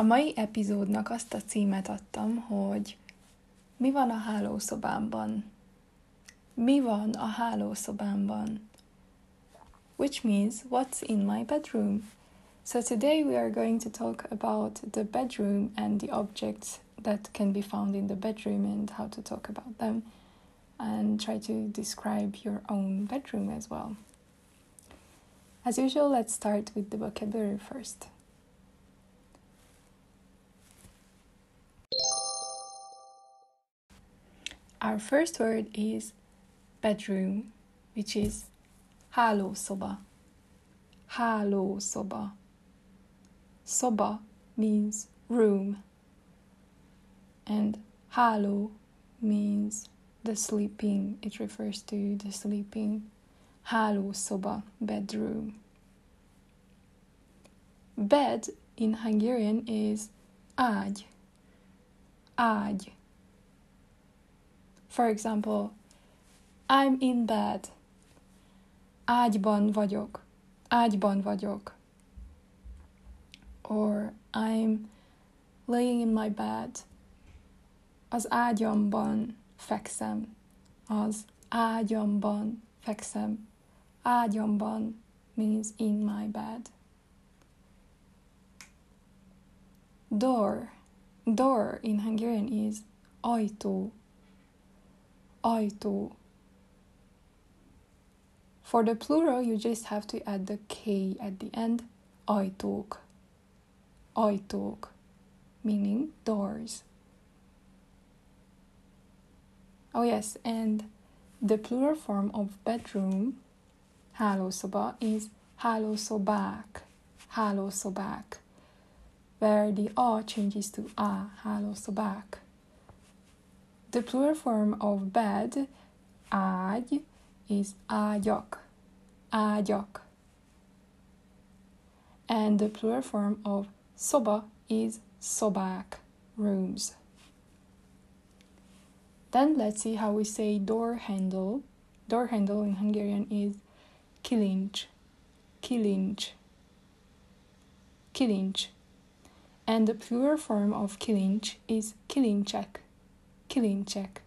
A mai epizódnak azt a címet adtam, hogy mi van a hálószobámban? Mi van a hálószobámban? Which means what's in my bedroom? So today we are going to talk about the bedroom and the objects that can be found in the bedroom and how to talk about them and try to describe your own bedroom as well. As usual, let's start with the vocabulary first. Our first word is bedroom, which is hálószoba. Hálószoba. Szoba means room, and háló means the sleeping. It refers to the sleeping. Hálószoba, bedroom. Bed in Hungarian is ágy. Ágy. For example, I'm in bed. Ágyban vagyok. Ágyban vagyok. Or I'm laying in my bed. Az ágyamban fekszem. Az ágyamban fekszem. Ágyamban means in my bed. Door. Door in Hungarian is ajtó ajtó. For the plural, you just have to add the K at the end. Ajtók. Ajtók. Meaning doors. Oh, yes, and the plural form of bedroom, hálószoba, is hálószobák. Hálószobák. Where the A changes to A, hálószobák. The plural form of bed, ágy, is ágyak, ágyak. And the plural form of szoba is szobák, rooms. Then let's see how we say door handle. Door handle in Hungarian is kilincs, kilincs, kilincs. And the plural form of kilincs is kilincsek, kilincsek.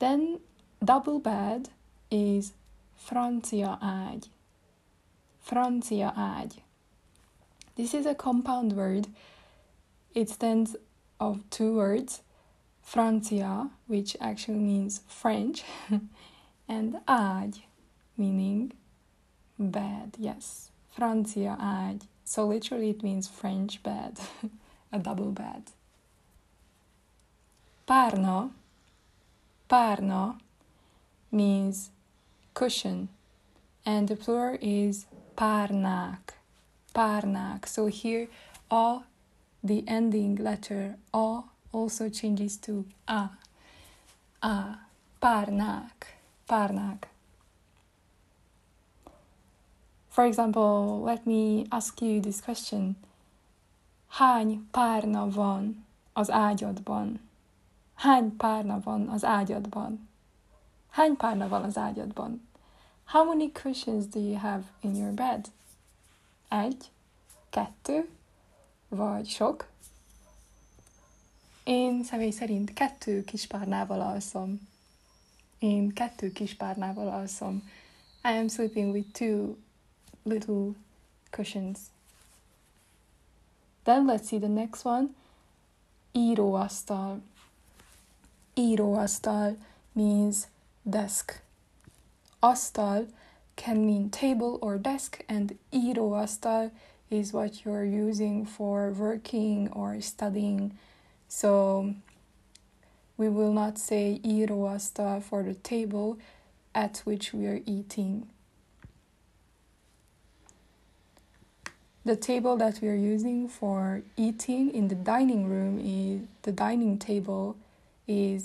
Then double bed is francia ágy. Francia ágy. This is a compound word. It stands of two words, Francia, which actually means French, and ágy, meaning bed. Yes, Francia ágy. So literally it means French bed, a double bed. Párna, párna means cushion, and the plural is párnák, párnák. So here, a, the ending letter a also changes to a, a, párnák, párnák. For example, let me ask you this question. Hány párna van az ágyadban? Hány párna van az ágyadban? Hány párna van az ágyadban? How many cushions do you have in your bed? Egy, kettő, vagy sok? Én személy szerint kettő kis párnával alszom. Én kettő kis párnával alszom. I am sleeping with two little cushions. Then let's see the next one. Íróasztal. Íróasztal means desk. Asztal can mean table or desk, and íróasztal is what you're using for working or studying. So we will not say íróasztal for the table at which we are eating. the table that we are using for eating in the dining room is the dining table is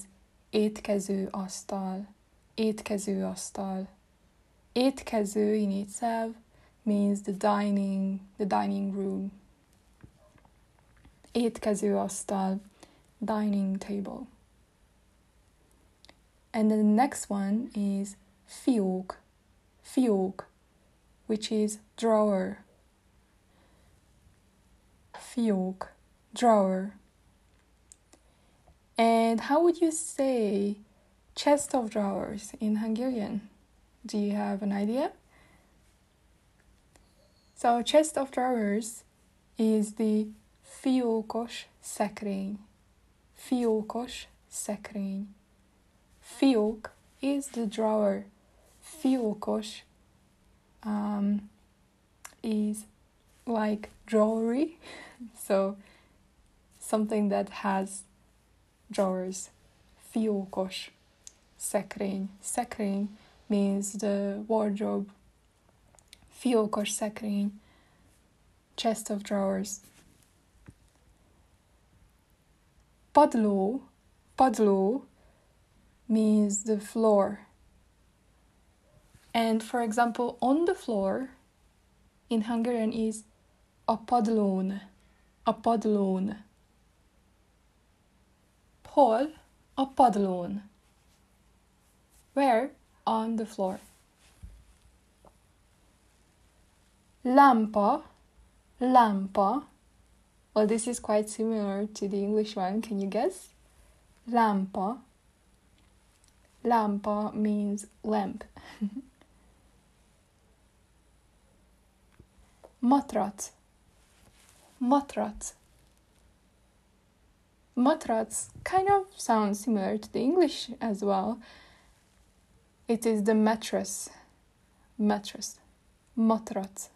étkező asztal. Étkező in itself means the dining the dining room. Étkező asztal, dining table. And then the next one is fiók, fiók, which is drawer. Fiók, drawer. And how would you say chest of drawers in Hungarian? Do you have an idea? So, chest of drawers is the fiókos szekrény. Fiókos szekrény. Fiók is the drawer. Fiókos um, is like jewelry, so something that has drawers. Fiókos szekrény. Szekrény means the wardrobe. Fiókos szekrény. Chest of drawers. Padló. Padló means the floor. And for example, on the floor in Hungarian is a padlón. A padlón. Hol? A padlón. Where? On the floor. Lampa. Lampa. Well, this is quite similar to the English one. Can you guess? Lampa. Lampa means lamp. Matrac. Matrac. Matrac kind of sounds similar to the English as well. It is the mattress. Mattress. Matrac.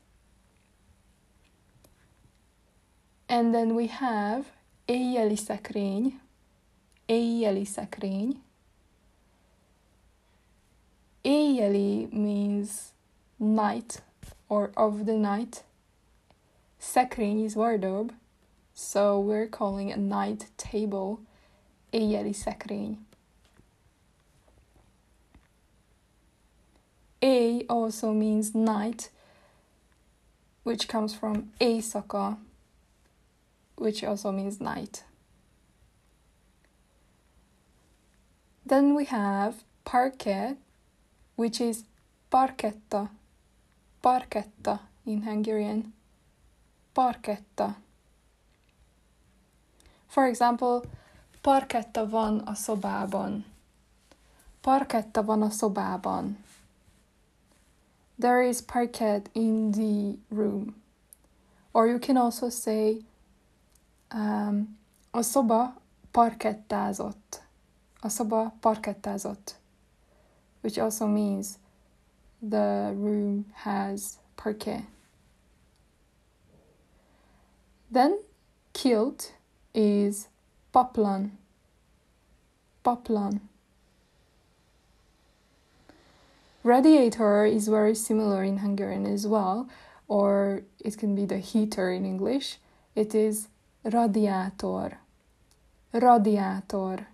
And then we have éjjeli szekrény. Éjjeli szekrény. Éjjeli means night or of the night. Szekrény is wardrobe, so we're calling a night table éjjeli szekrény. A also means night, which comes from éjszaka, which also means night. Then we have parquet, which is parketta, parketta in Hungarian, parketta. For example, parketta van a szobában. Parketta van a szobában. There is parquet in the room. Or you can also say um, a szoba parkettázott. A szoba parkettázott. Which also means the room has parquet. Then kilt is paplan. Paplan. Radiator is very similar in Hungarian as well, or it can be the heater in English. It is radiator. Radiator.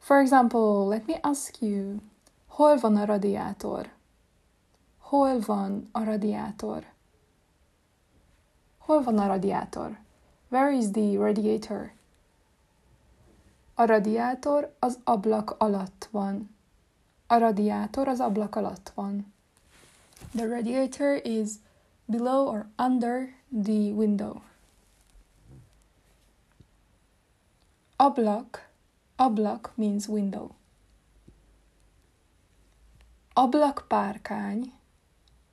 For example, let me ask you, hol van a radiátor? Hol van a radiátor? Hol van a radiátor? Where is the radiator? A radiátor az ablak alatt van. A radiátor az ablak alatt van. The radiator is below or under the window. Ablak, ablak means window. Ablakpárkány,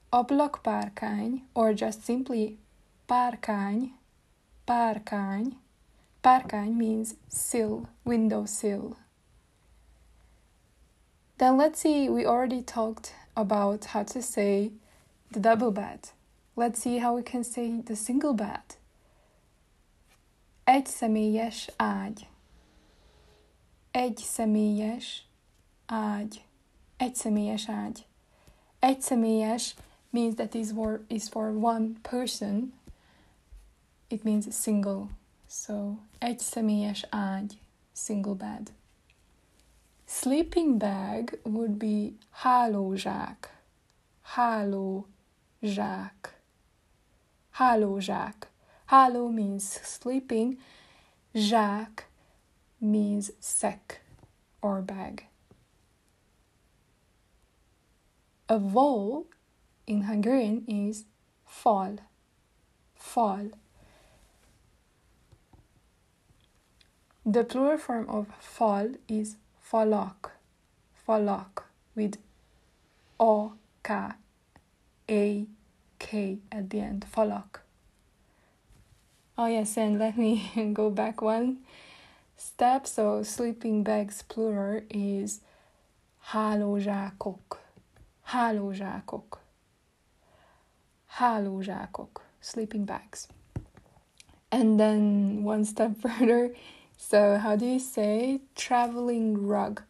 ablakpárkány, or just simply párkány, párkány. Párkány means sill, window sill. Then let's see, we already talked about how to say the double bed. Let's see how we can say the single bed. Egy személyes ágy. Egy személyes ágy. Egy személyes ágy. Egy személyes means that is for is for one person. It means single. So egy személyes ágy, single bed. Sleeping bag would be hálózsák. Hálózsák. Hálózsák. Háló means sleeping. Zsák means sack or bag. A vowel in Hungarian is fal. Fal. The plural form of fal is falak. Falak with O K A K at the end. Falak. Oh yes, and let me go back one step. So sleeping bags plural is hálózsákok. Hálózsákok. Hálózsákok. Sleeping bags. And then one step further. So how do you say traveling rug?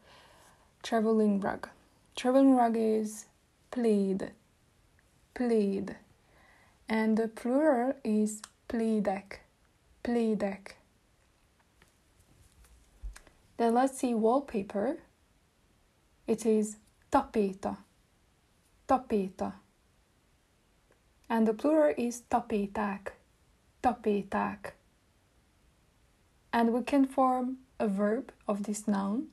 Traveling rug. Traveling rug is plaid. Plaid. And the plural is plédek. Plédek. Then let's see wallpaper. It is tapeta. Tapeta. And the plural is tapéták. Tapéták. And we can form a verb of this noun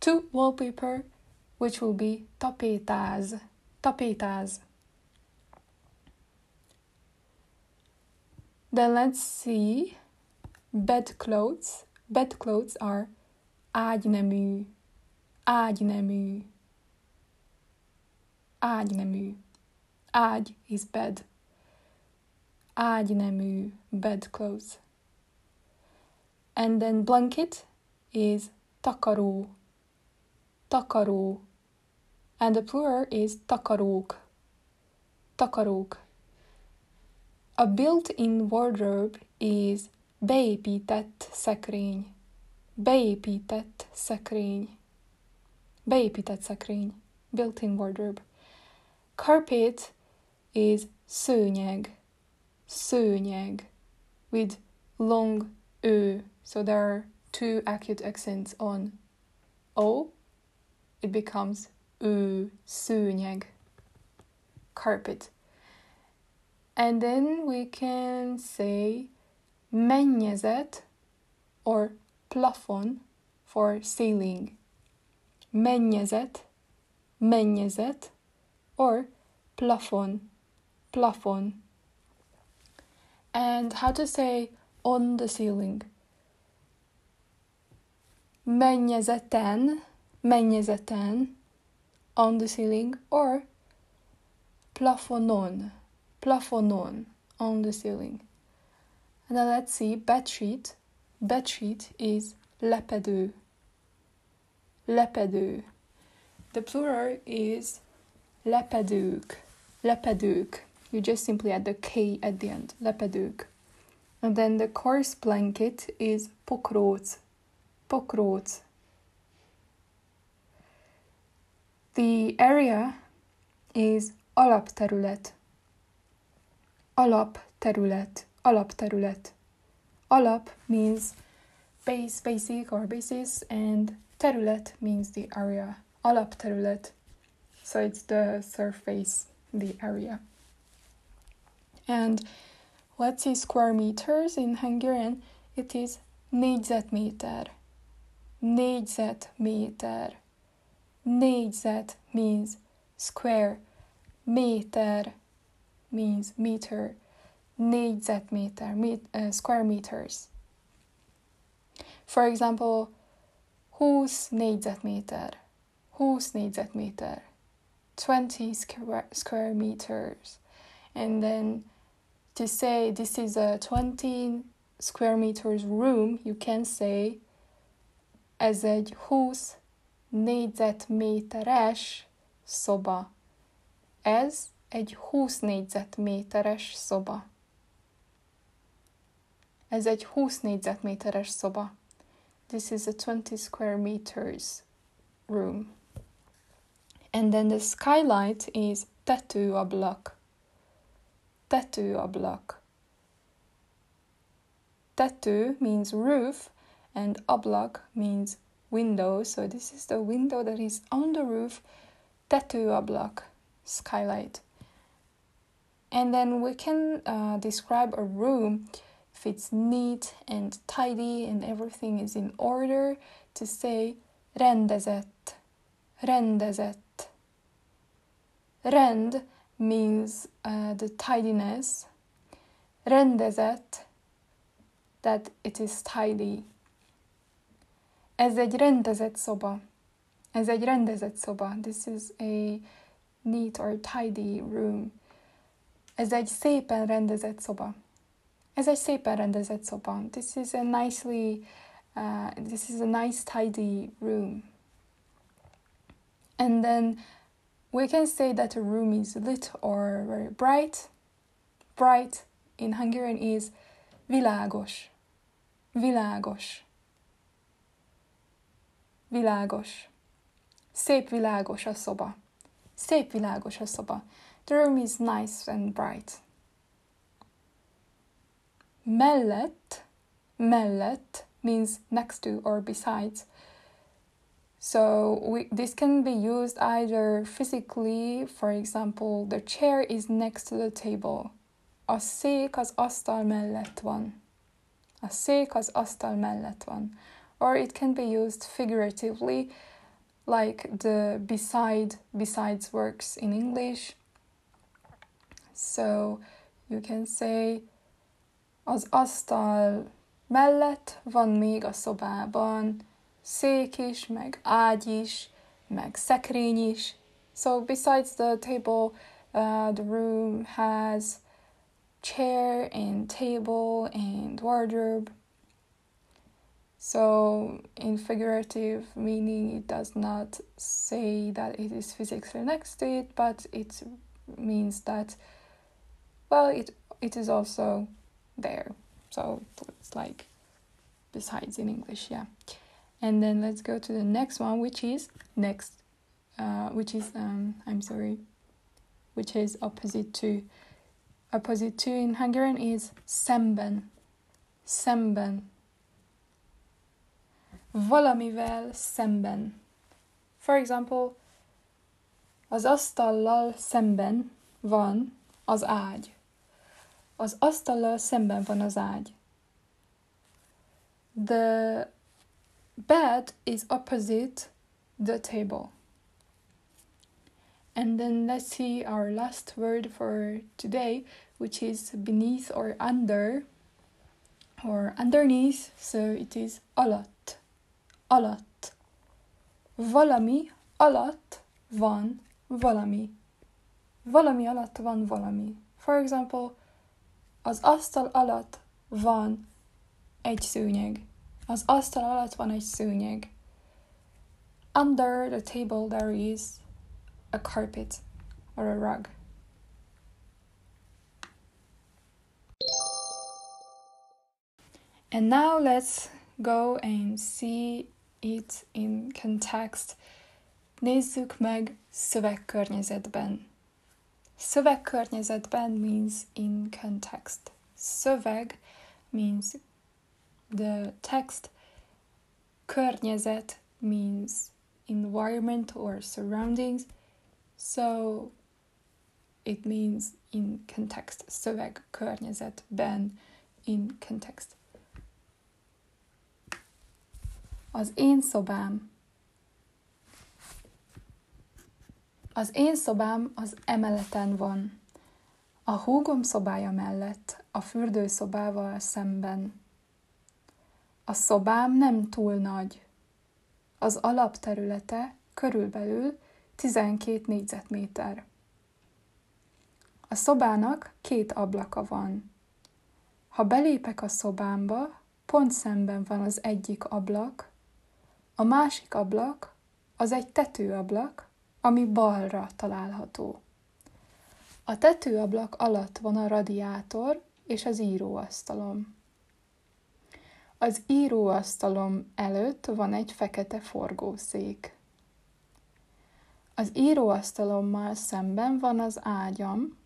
to wallpaper, which will be tapétáz. Tapétáz. Then let's see bedclothes. Bedclothes are ágynemű. Ágynemű. Ágynemű. Ágy is bed. Ágynemű bedclothes. And then blanket is takaró. Takaró. And the plural is takarók. Takarók. A built-in wardrobe is beépített szekrény. Beépített szekrény. Beépített szekrény. Built-in wardrobe. Carpet is szőnyeg. Szőnyeg. With long ö. So there are two acute accents on o. It becomes ö. Szőnyeg. Carpet. And then we can say mennyezet or plafon for ceiling. Mennyezet, mennyezet or plafon, plafon. And how to say on the ceiling? Mennyezeten, mennyezeten on the ceiling or plafonon plafonon on the ceiling. And now let's see bedsheet. Bedsheet is lepedő. Lepedő. The plural is lepedők. Lepedők. You just simply add the K at the end. Lepedők. And then the coarse blanket is pokróc. Pokróc. The area is alapterület alapterület, alapterület. Alap means base, basic or basis, and terület means the area. Alapterület. So it's the surface, the area. And let's see square meters in Hungarian. It is négyzetméter. Négyzetméter. Négyzet means square. Méter means meter, négyzetméter, met, uh, square meters. For example, 20 négyzetméter, 20 négyzetméter, 20 square, square meters. And then to say this is a 20 square meters room, you can say ez egy 20 négyzetméteres szoba. Ez egy 20 négyzetméteres szoba. Ez egy 20 négyzetméteres szoba. This is a 20 square meters room. And then the skylight is tetőablak. Tetőablak. Tető means roof and ablak means window. So this is the window that is on the roof. tattoo Tetőablak, skylight. And then we can uh, describe a room if it's neat and tidy and everything is in order to say rendezett, rendezett. Rend means uh, the tidiness. Rendezett, that it is tidy. Ez egy rendezett szoba. Ez egy rendezett szoba. This is a neat or tidy room. Ez egy szépen rendezett szoba. Ez egy szépen rendezett szoba. This is a nicely, uh, this is a nice tidy room. And then we can say that a room is lit or very bright. Bright in Hungarian is világos. Világos. Világos. Szép világos a szoba. Szép világos a szoba. The room is nice and bright. Mellett, mellett means next to or besides. So we, this can be used either physically, for example, the chair is next to the table. A szék az asztal mellett van. A szék az asztal mellett van. Or it can be used figuratively, like the beside besides works in English. So you can say az asztal mellett van még a szobában szék is, meg ágy is, meg szekrény is. So besides the table, uh, the room has chair and table and wardrobe. So, in figurative meaning, it does not say that it is physically next to it, but it means that well it it is also there. So it's like besides in english yeah. And then let's go to the next one which is next uh, which is um, i'm sorry which is opposite to opposite to in hungarian is szemben szemben valamivel szemben for example az asztallal szemben van az ágy Az asztallal szemben van az ágy. The bed is opposite the table. And then let's see our last word for today, which is beneath or under or underneath. So it is alatt. Alatt. Valami alatt van valami. Valami alatt van valami. For example, Az asztal alatt van egy szőnyeg. Az asztal alatt van egy szőnyeg. Under the table there is a carpet or a rug. And now let's go and see it in context. Nézzük meg szövegkörnyezetben. Szövegkörnyezetben means in context. Szöveg means the text. Környezet means environment or surroundings. So it means in context. Szöveg környezetben in context. Az én szobám Az én szobám az emeleten van. A húgom szobája mellett, a fürdőszobával szemben. A szobám nem túl nagy. Az alapterülete körülbelül 12 négyzetméter. A szobának két ablaka van. Ha belépek a szobámba, pont szemben van az egyik ablak, a másik ablak az egy tetőablak, ami balra található. A tetőablak alatt van a radiátor és az íróasztalom. Az íróasztalom előtt van egy fekete forgószék. Az íróasztalommal szemben van az ágyam,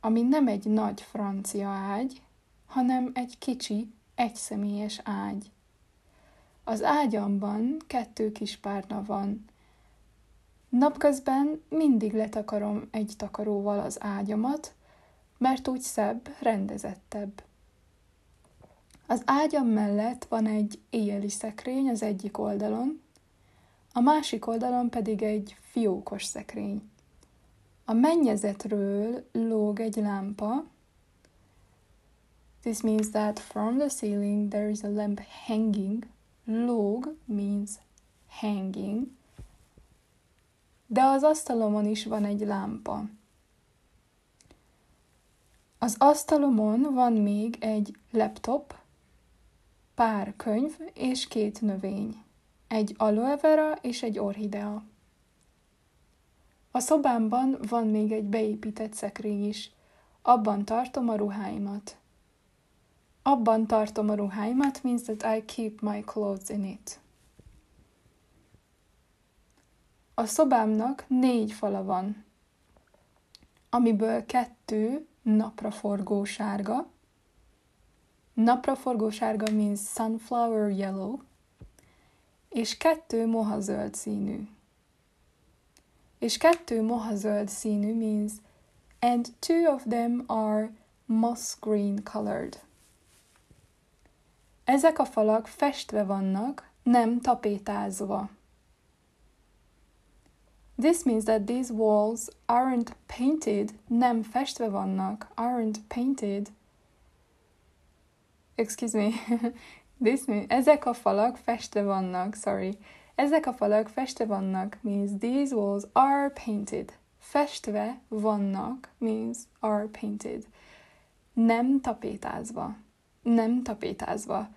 ami nem egy nagy francia ágy, hanem egy kicsi, egyszemélyes ágy. Az ágyamban kettő kis párna van. Napközben mindig letakarom egy takaróval az ágyamat, mert úgy szebb, rendezettebb. Az ágyam mellett van egy éjjeli szekrény az egyik oldalon, a másik oldalon pedig egy fiókos szekrény. A mennyezetről lóg egy lámpa. This means that from the ceiling there is a lamp hanging. Lóg means hanging. De az asztalomon is van egy lámpa. Az asztalomon van még egy laptop, pár könyv és két növény. Egy aloe vera és egy orhidea. A szobámban van még egy beépített szekrény is. Abban tartom a ruháimat. Abban tartom a ruháimat means that I keep my clothes in it. A szobámnak négy fala van, amiből kettő napraforgó sárga. Napraforgó sárga means sunflower yellow, és kettő mohazöld színű és kettő mohazöld színű means and two of them are moss green colored. Ezek a falak festve vannak, nem tapétázva. This means that these walls aren't painted, nem festve vannak, aren't painted. Excuse me. This means, ezek a falak festve vannak, sorry. Ezek a falak festve vannak means these walls are painted. Festve vannak means are painted. Nem tapétázva. Nem tapétázva.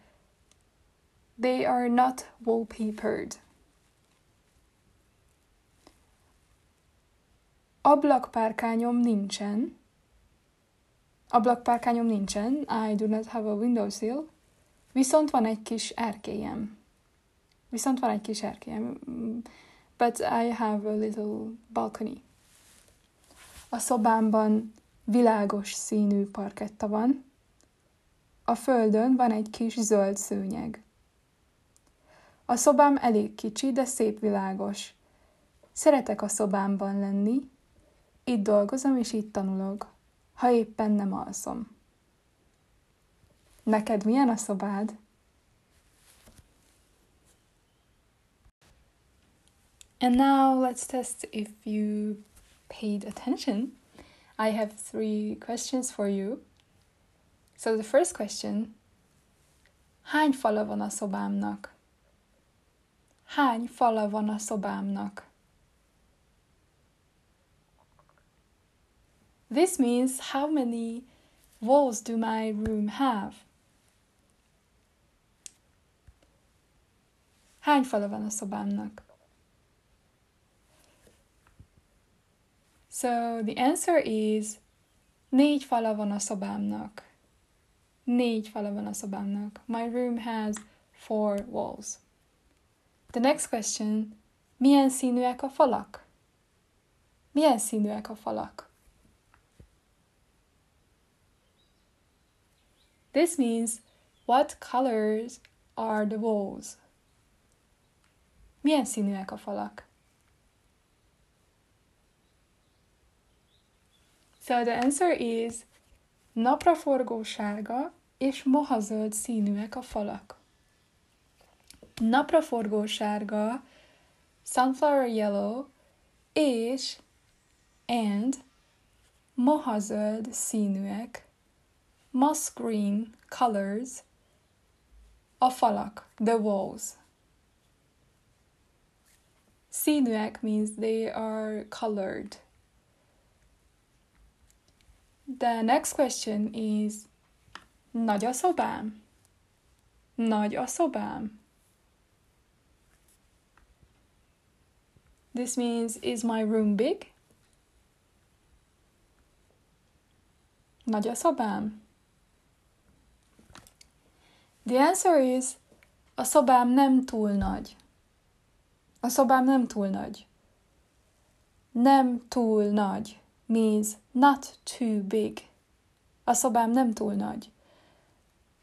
They are not wallpapered. Ablakpárkányom nincsen. Ablakpárkányom nincsen. I do not have a windowsill. Viszont van egy kis erkélyem. Viszont van egy kis erkélyem. But I have a little balcony. A szobámban világos színű parketta van. A földön van egy kis zöld szőnyeg. A szobám elég kicsi, de szép világos. Szeretek a szobámban lenni, itt dolgozom és itt tanulok, ha éppen nem alszom. Neked milyen a szobád? And now let's test if you paid attention. I have three questions for you. So the first question Hány fala van a szobámnak? Hány fala van a szobámnak? This means how many walls do my room have? Hány fala van a szobámnak? So the answer is négy fala van a szobámnak. Négy fala van a szobámnak. My room has four walls. The next question, milyen színűek a falak? Milyen színűek a falak? This means what colors are the walls? Milyen színűek a falak? So the answer is napraforgó sárga és mohazöld színűek a falak. Napraforgó sárga, sunflower yellow és and mohazöld színűek, moss green colors a falak, the walls. Színűek means they are colored. The next question is Nagy a szobám? Nagy a szobám. This means is my room big? Nagy a szobám? The answer is a szobám nem túl nagy. A szobám nem túl nagy. nem túl nagy means not too big. A szobám nem túl nagy.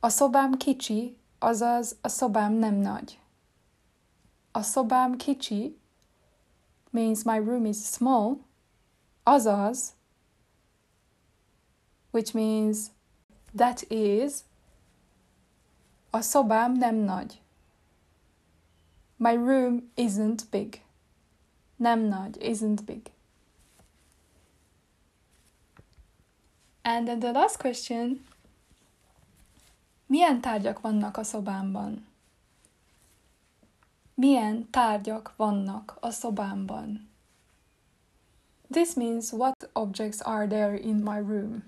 A szobám kicsi, azaz a szobám nem nagy. A szobám kicsi means my room is small, azaz, which means that is, a szobám nem nagy. My room isn't big. Nem nagy, isn't big. And then the last question Milyen tárgyak vannak a szobámban? Milyen tárgyak vannak a szobámban? This means what objects are there in my room?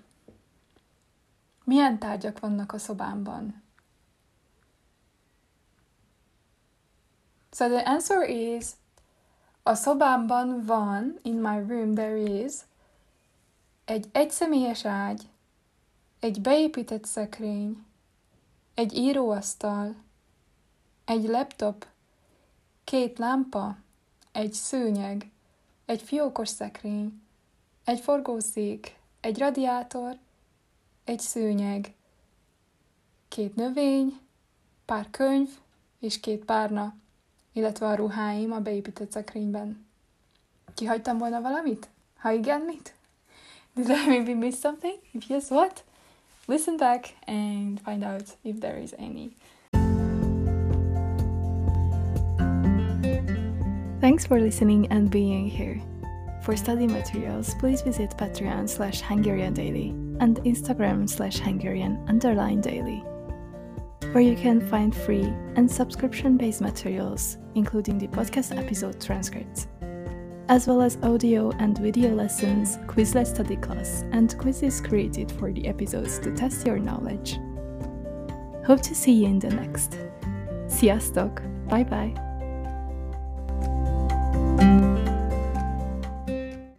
Milyen tárgyak vannak a szobámban? So the answer is a szobámban van, in my room there is, egy egyszemélyes ágy, egy beépített szekrény, egy íróasztal, egy laptop, két lámpa, egy szőnyeg, egy fiókos szekrény, egy forgószék, egy radiátor, egy szőnyeg, két növény, pár könyv és két párna, illetve a ruháim a beépített szekrényben. Kihagytam volna valamit? Ha igen, mit? Did I maybe miss something? If yes, what? Listen back and find out if there is any. Thanks for listening and being here. For study materials, please visit Patreon slash Hungarian Daily and Instagram slash Hungarian underline daily, where you can find free and subscription based materials, including the podcast episode transcripts as well as audio and video lessons, Quizlet study class, and quizzes created for the episodes to test your knowledge. Hope to see you in the next. Sziasztok! Bye bye!